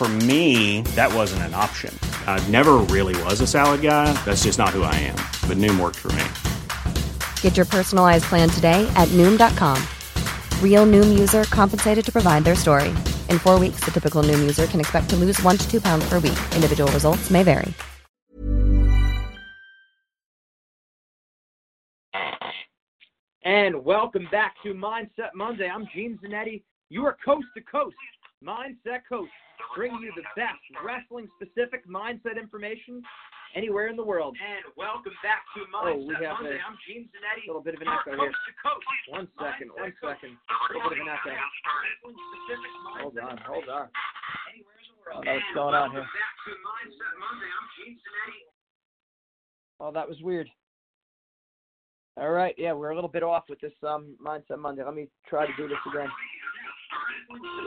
For me, that wasn't an option. I never really was a salad guy. That's just not who I am. But Noom worked for me. Get your personalized plan today at Noom.com. Real Noom user compensated to provide their story. In four weeks, the typical Noom user can expect to lose one to two pounds per week. Individual results may vary. And welcome back to Mindset Monday. I'm Gene Zanetti, You are coast to coast mindset coach, bringing you the best wrestling specific mindset information anywhere in the world. And welcome back to Mindset oh, we have Monday. A I'm Gene Zanetti. A little bit of an echo here. One second, one second. A little bit of an echo. Hold on, hold on. Oh, what's going on here? Well, that was weird. All right, yeah, we're a little bit off with this um, Mindset Monday. Let me try to do this again.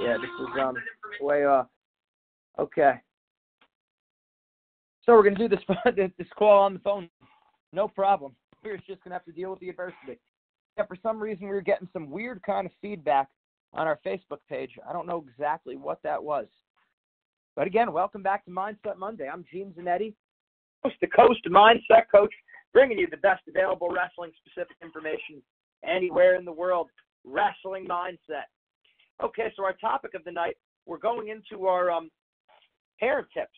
Yeah, this is um way off. Okay. So we're gonna do this this call on the phone. No problem. We're just gonna have to deal with the adversity. Yeah, for some reason we were getting some weird kind of feedback on our Facebook page. I don't know exactly what that was. But again, welcome back to Mindset Monday. I'm Gene Zanetti, coast to coast mindset coach, bringing you the best available wrestling specific information anywhere in the world. Wrestling mindset. Okay, so our topic of the night, we're going into our um, parent tips.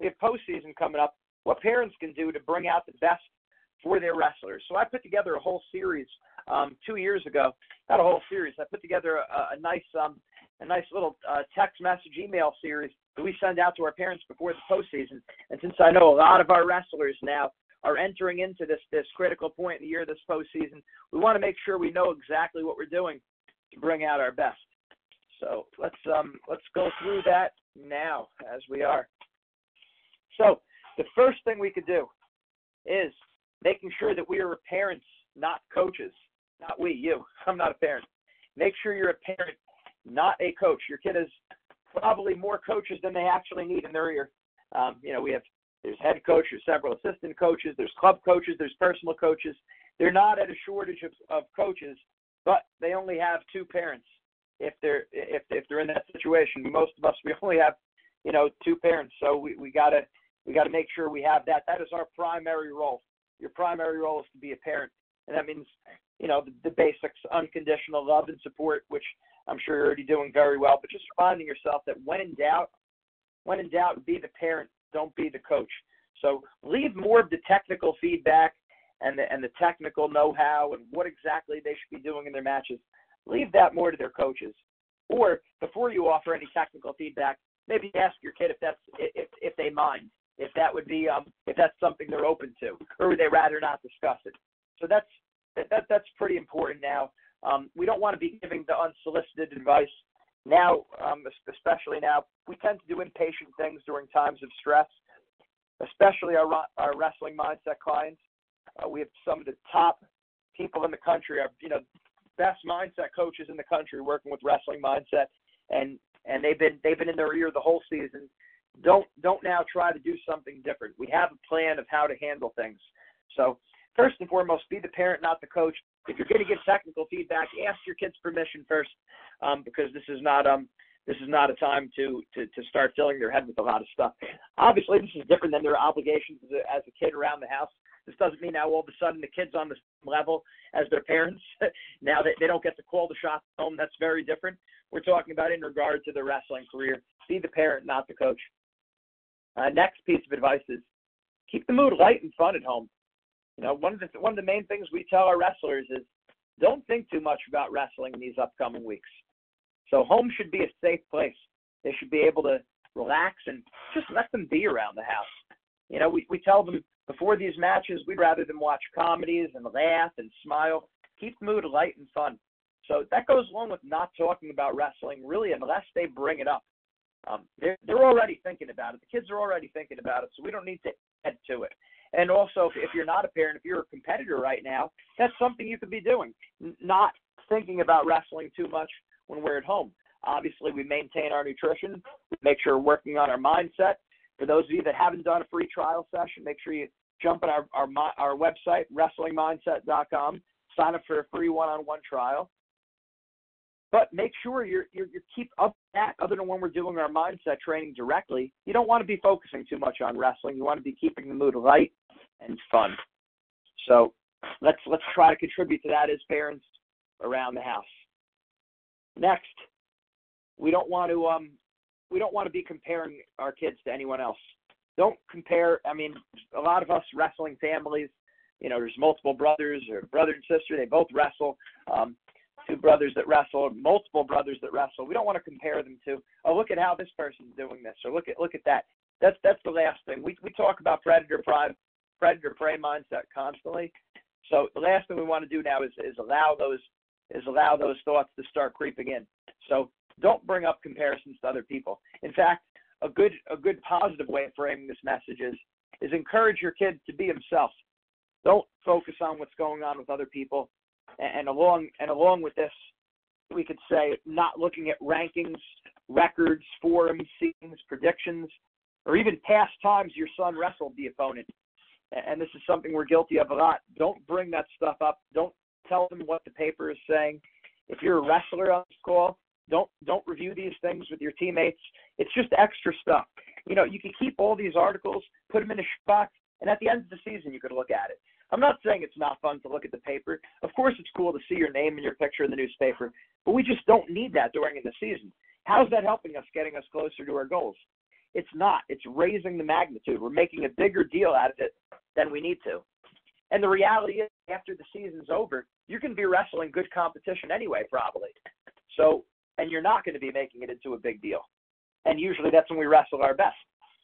We have postseason coming up. What parents can do to bring out the best for their wrestlers. So I put together a whole series um, two years ago. Not a whole series. I put together a, a nice, um, a nice little uh, text message email series that we send out to our parents before the postseason. And since I know a lot of our wrestlers now are entering into this this critical point in the year, this postseason, we want to make sure we know exactly what we're doing to bring out our best. So let's um, let's go through that now as we are. So the first thing we could do is making sure that we are parents, not coaches. Not we, you. I'm not a parent. Make sure you're a parent, not a coach. Your kid is probably more coaches than they actually need in their ear. Um, you know, we have there's head coach, there's several assistant coaches, there's club coaches, there's personal coaches. They're not at a shortage of, of coaches, but they only have two parents if they're if if they're in that situation. Most of us we only have you know two parents, so we we gotta we gotta make sure we have that. That is our primary role. Your primary role is to be a parent, and that means you know the, the basics, unconditional love and support, which I'm sure you're already doing very well. But just reminding yourself that when in doubt, when in doubt, be the parent, don't be the coach. So leave more of the technical feedback and the and the technical know-how and what exactly they should be doing in their matches leave that more to their coaches. Or before you offer any technical feedback, maybe ask your kid if that's if if they mind, if that would be um if that's something they're open to, or would they rather not discuss it. So that's that, that that's pretty important now. Um, we don't want to be giving the unsolicited advice now, um, especially now. We tend to do impatient things during times of stress, especially our our wrestling mindset clients. Uh, we have some of the top people in the country. Are you know best mindset coaches in the country working with wrestling mindset, and and they've been they've been in their ear the whole season. Don't don't now try to do something different. We have a plan of how to handle things. So first and foremost, be the parent, not the coach. If you're going to give technical feedback, ask your kids permission first, um, because this is not um this is not a time to, to to start filling their head with a lot of stuff. Obviously, this is different than their obligations as a, as a kid around the house. This doesn't mean now all of a sudden the kids on the same level as their parents. now they, they don't get to call the shots at home. That's very different. We're talking about in regard to the wrestling career. Be the parent, not the coach. Uh, next piece of advice is keep the mood light and fun at home. You know, one of the one of the main things we tell our wrestlers is don't think too much about wrestling in these upcoming weeks. So home should be a safe place. They should be able to relax and just let them be around the house. You know, we, we tell them before these matches, we'd rather them watch comedies and laugh and smile. Keep the mood light and fun. So that goes along with not talking about wrestling, really, unless they bring it up. Um, they're, they're already thinking about it. The kids are already thinking about it, so we don't need to add to it. And also, if, if you're not a parent, if you're a competitor right now, that's something you could be doing. N- not thinking about wrestling too much when we're at home. Obviously, we maintain our nutrition, make sure we're working on our mindset. For those of you that haven't done a free trial session, make sure you jump on our our, our website, wrestlingmindset.com, sign up for a free one-on-one trial. But make sure you're, you keep up that. Other than when we're doing our mindset training directly, you don't want to be focusing too much on wrestling. You want to be keeping the mood light and fun. So let's let's try to contribute to that as parents around the house. Next, we don't want to um we don't want to be comparing our kids to anyone else. Don't compare. I mean, a lot of us wrestling families, you know, there's multiple brothers or brother and sister. They both wrestle. Um, two brothers that wrestle, multiple brothers that wrestle. We don't want to compare them to. Oh, look at how this person's doing this, or look at look at that. That's that's the last thing. We we talk about predator pride, predator prey mindset constantly. So the last thing we want to do now is is allow those is allow those thoughts to start creeping in. So don't bring up comparisons to other people. In fact, a good a good positive way of framing this message is is encourage your kid to be himself. Don't focus on what's going on with other people and along and along with this, we could say not looking at rankings, records, forums, seedings, predictions, or even past times your son wrestled the opponent. And this is something we're guilty of a lot. Don't bring that stuff up. Don't tell them what the paper is saying. If you're a wrestler on this call, don't don't review these things with your teammates. It's just extra stuff. You know, you can keep all these articles, put them in a box, and at the end of the season, you could look at it. I'm not saying it's not fun to look at the paper. Of course, it's cool to see your name and your picture in the newspaper, but we just don't need that during the season. How's that helping us getting us closer to our goals? It's not. It's raising the magnitude. We're making a bigger deal out of it than we need to. And the reality is, after the season's over, you're going to be wrestling good competition anyway, probably. So, and you're not going to be making it into a big deal. And usually that's when we wrestle our best.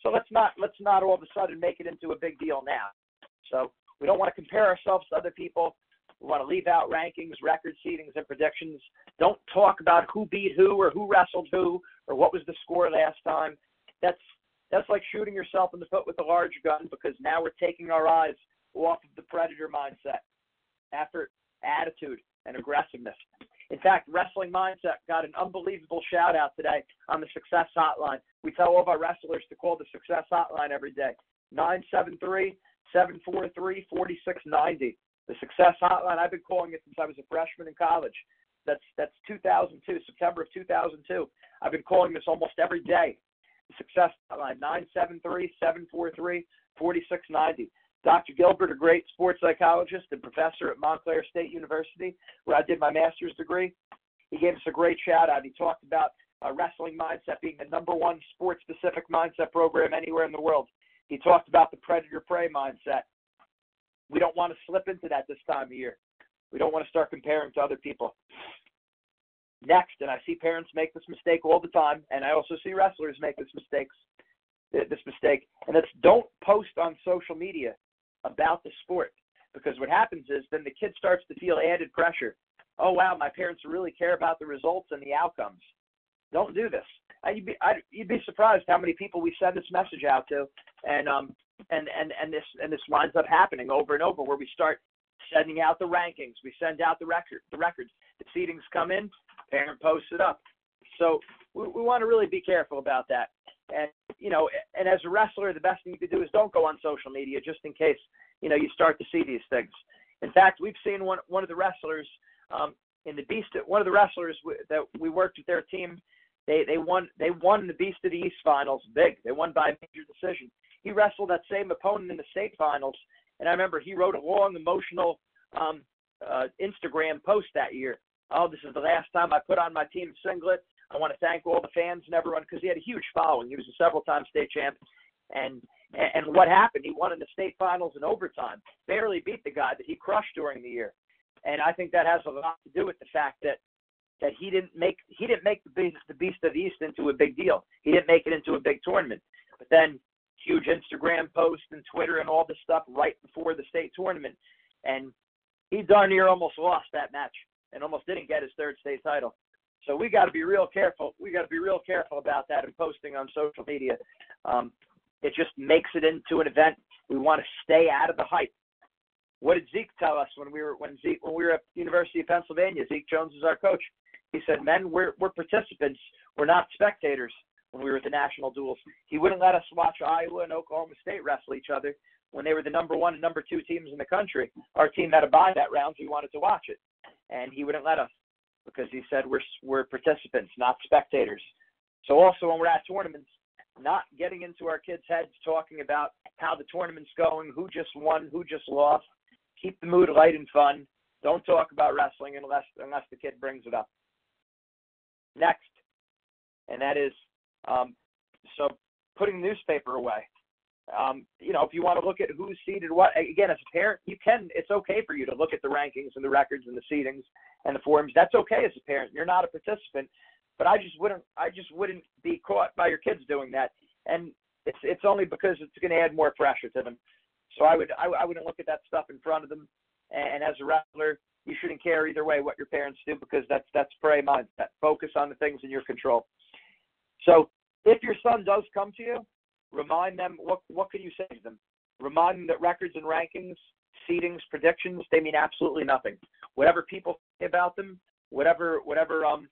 So let's not let's not all of a sudden make it into a big deal now. So we don't want to compare ourselves to other people. We want to leave out rankings, record seedings, and predictions. Don't talk about who beat who or who wrestled who or what was the score last time. That's that's like shooting yourself in the foot with a large gun because now we're taking our eyes off of the predator mindset, effort, attitude, and aggressiveness. In fact, Wrestling Mindset got an unbelievable shout out today on the Success Hotline. We tell all of our wrestlers to call the Success Hotline every day. 973 743 4690. The Success Hotline, I've been calling it since I was a freshman in college. That's that's 2002, September of 2002. I've been calling this almost every day. The Success Hotline, 973 743 4690. Dr. Gilbert, a great sports psychologist and professor at Montclair State University, where I did my master's degree, he gave us a great shout out. He talked about uh, wrestling mindset being the number one sports specific mindset program anywhere in the world. He talked about the predator prey mindset. We don't want to slip into that this time of year. We don't want to start comparing to other people. Next, and I see parents make this mistake all the time, and I also see wrestlers make this mistakes this mistake, and that's don't post on social media about the sport because what happens is then the kid starts to feel added pressure. Oh wow, my parents really care about the results and the outcomes. Don't do this. You'd be I'd, you'd be surprised how many people we send this message out to, and um and and and this and this winds up happening over and over where we start sending out the rankings, we send out the record the records, the seedings come in, parent posts it up. So we, we want to really be careful about that. You know, and as a wrestler, the best thing you could do is don't go on social media just in case you know you start to see these things. In fact, we've seen one one of the wrestlers um, in the Beast. One of the wrestlers that we worked with their team they they won they won the Beast of the East finals big. They won by a major decision. He wrestled that same opponent in the state finals, and I remember he wrote a long emotional um, uh, Instagram post that year. Oh, this is the last time I put on my team singlet. I want to thank all the fans and everyone because he had a huge following. He was a several-time state champ, and And, what happened? He won in the state finals in overtime, barely beat the guy that he crushed during the year. And I think that has a lot to do with the fact that that he didn't make he didn't make the beast, the beast of the East into a big deal. He didn't make it into a big tournament. But then huge Instagram posts and Twitter and all this stuff right before the state tournament, and he darn near almost lost that match and almost didn't get his third state title. So we got to be real careful. We got to be real careful about that and posting on social media. Um, it just makes it into an event. We want to stay out of the hype. What did Zeke tell us when we were when Zeke when we were at University of Pennsylvania? Zeke Jones was our coach. He said, "Men, we're we're participants. We're not spectators." When we were at the national duels, he wouldn't let us watch Iowa and Oklahoma State wrestle each other when they were the number one and number two teams in the country. Our team had to buy that round. So we wanted to watch it, and he wouldn't let us because he said we're we're participants, not spectators. So also when we're at tournaments, not getting into our kids' heads talking about how the tournament's going, who just won, who just lost. Keep the mood light and fun. Don't talk about wrestling unless unless the kid brings it up. Next, and that is um, so putting newspaper away. Um, you know, if you want to look at who's seeded what, again, as a parent, you can. It's okay for you to look at the rankings and the records and the seedings and the forums. That's okay as a parent. You're not a participant, but I just wouldn't. I just wouldn't be caught by your kids doing that. And it's it's only because it's going to add more pressure to them. So I would I, I wouldn't look at that stuff in front of them. And as a wrestler, you shouldn't care either way what your parents do because that's that's prey mindset. Focus on the things in your control. So if your son does come to you, remind them what what can you say to them? Remind them that records and rankings, seedings, predictions, they mean absolutely nothing. Whatever people say about them, whatever whatever um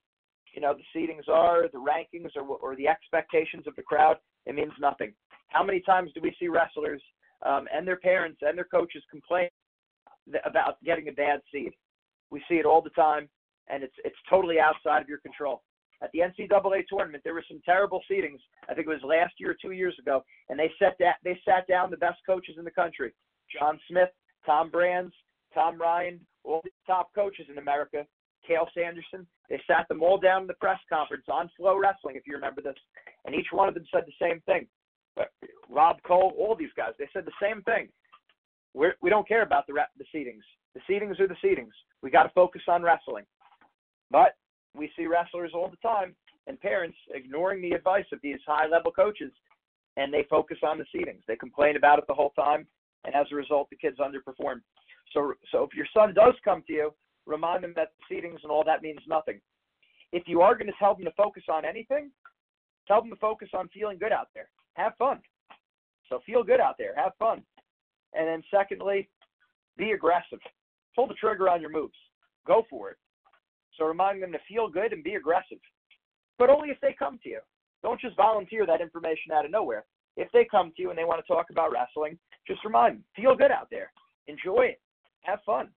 you know the seedings are, the rankings, or or the expectations of the crowd, it means nothing. How many times do we see wrestlers um, and their parents and their coaches complain about getting a bad seed? We see it all the time, and it's it's totally outside of your control. At the NCAA tournament, there were some terrible seedings. I think it was last year or two years ago, and they they sat down the best coaches in the country: John Smith, Tom Brands, Tom Ryan, all the top coaches in America, Cael Sanderson. They sat them all down in the press conference on Flow Wrestling, if you remember this, and each one of them said the same thing. Rob Koll, all these guys, they said the same thing. We're, we don't care about the the seedings. The seedings are the seedings. We got to focus on wrestling. But we see wrestlers all the time and parents ignoring the advice of these high level coaches and they focus on the seedings. They complain about it the whole time and as a result the kids underperform. So so if your son does come to you, remind them that the seedings and all that means nothing. If you are going to tell them to focus on anything, tell them to focus on feeling good out there. Have fun. So feel good out there. Have fun. And then secondly, be aggressive. Pull the trigger on your moves. Go for it. So remind them to feel good and be aggressive, but only if they come to you. Don't just volunteer that information out of nowhere. If they come to you and they want to talk about wrestling, just remind them, feel good out there. Enjoy it. Have fun.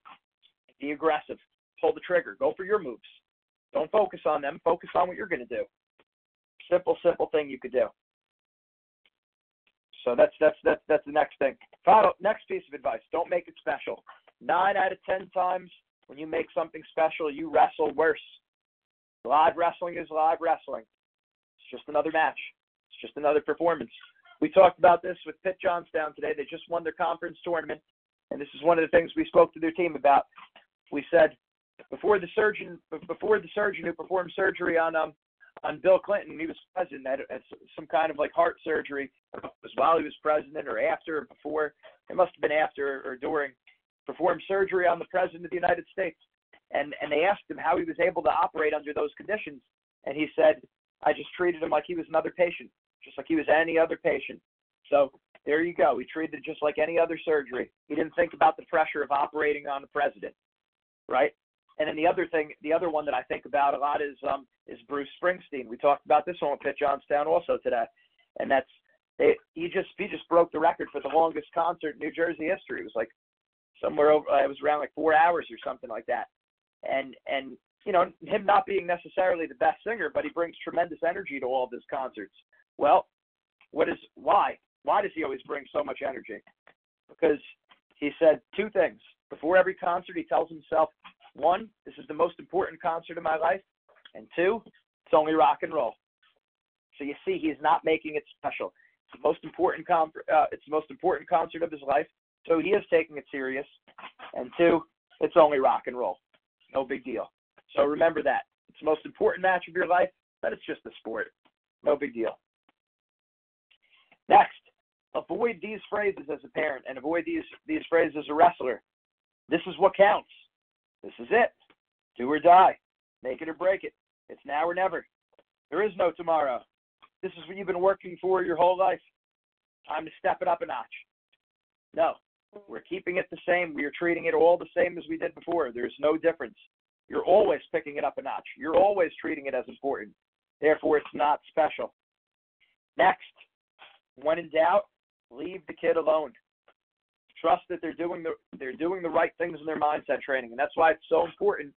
Be aggressive. Pull the trigger. Go for your moves. Don't focus on them. Focus on what you're going to do. Simple, simple thing you could do. So that's that's that's that's the next thing. Final next piece of advice: don't make it special. Nine out of ten times, when you make something special, you wrestle worse. Live wrestling is live wrestling. It's just another match. It's just another performance. We talked about this with Pitt Johnstown today. They just won their conference tournament, and this is one of the things we spoke to their team about. We said before the surgeon before the surgeon who performed surgery on um on Bill Clinton, he was president, at, had some kind of like heart surgery. It was while he was president or after or before. It must have been after or during performed surgery on the President of the United States. And, and they asked him how he was able to operate under those conditions. And he said, I just treated him like he was another patient, just like he was any other patient. So there you go. He treated it just like any other surgery. He didn't think about the pressure of operating on the president, right? And then the other thing, the other one that I think about a lot is um, is Bruce Springsteen. We talked about this one with Pitt Johnstown also today, and that's they, he just he just broke the record for the longest concert in New Jersey history. It was like somewhere over uh, it was around like four hours or something like that. And and you know him not being necessarily the best singer but he brings tremendous energy to all of his concerts. Well what is why? Why does he always bring so much energy? Because he said two things. Before every concert he tells himself one this is the most important concert of my life and two it's only rock and roll. So you see he's not making it special. It's the most important com- uh, it's the most important concert of his life, so he is taking it serious. And two, it's only rock and roll. No big deal. So remember that. It's the most important match of your life, but it's just a sport. No big deal. Next, avoid these phrases as a parent and avoid these these phrases as a wrestler. This is what counts. This is it. Do or die. Make it or break it. It's now or never. There is no tomorrow. This is what you've been working for your whole life. Time to step it up a notch. No, we're keeping it the same. We are treating it all the same as we did before. There's no difference. You're always picking it up a notch. You're always treating it as important. Therefore, it's not special. Next, when in doubt, leave the kid alone. Trust that they're doing the they're doing the right things in their mindset training, and that's why it's so important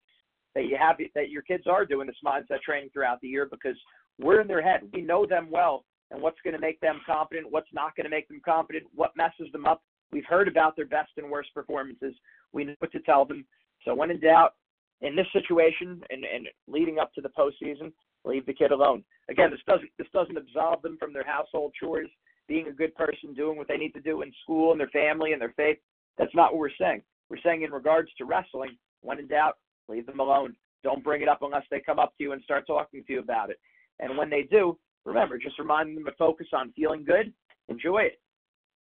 that you have that your kids are doing this mindset training throughout the year because we're in their head. We know them well, and what's going to make them confident, what's not going to make them confident, what messes them up. We've heard about their best and worst performances. We know what to tell them. So when in doubt, in this situation and, and leading up to the postseason, leave the kid alone. Again, this doesn't this doesn't absolve them from their household chores, being a good person, doing what they need to do in school and their family and their faith. That's not what we're saying. We're saying in regards to wrestling, when in doubt, leave them alone. Don't bring it up unless they come up to you and start talking to you about it. And when they do, remember, just remind them to focus on feeling good, enjoy it,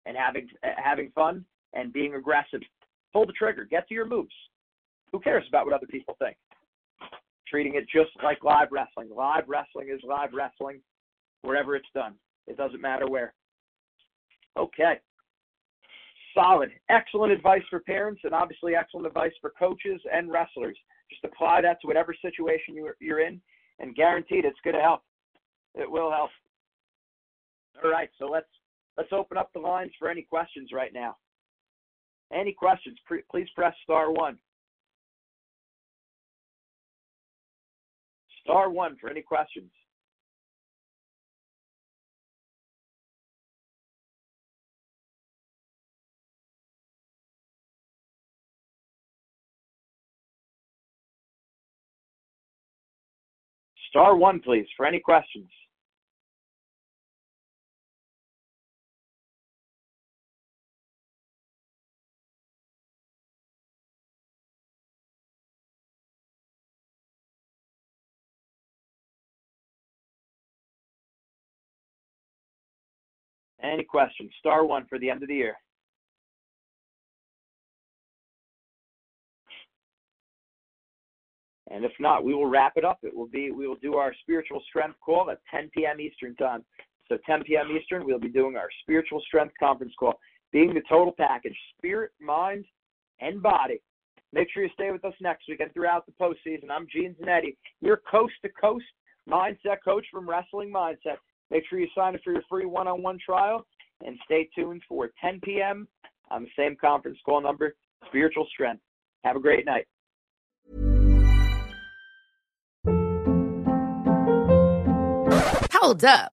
and having uh, having fun and being aggressive. Pull the trigger, get to your moves. Who cares about what other people think? Treating it just like live wrestling. Live wrestling is live wrestling wherever it's done. It doesn't matter where. Okay. Solid. Excellent advice for parents and obviously excellent advice for coaches and wrestlers. Just apply that to whatever situation you're, you're in and guaranteed it's going to help. It will help. All right, so let's let's open up the lines for any questions right now. Any questions? Please press star one. Star one for any questions. Star one, please, for any questions. Any questions? Star one for the end of the year. And if not, we will wrap it up. It will be we will do our spiritual strength call at 10 p.m. Eastern time. So 10 p.m. Eastern, we'll be doing our spiritual strength conference call, being the total package, spirit, mind, and body. Make sure you stay with us next week and throughout the postseason. I'm Gene Zanetti, your coast to coast mindset coach from Wrestling Mindset. Make sure you sign up for your free one-on-one trial and stay tuned for 10 p.m. on the same conference call number, Spiritual Strength. Have a great night. Hold up.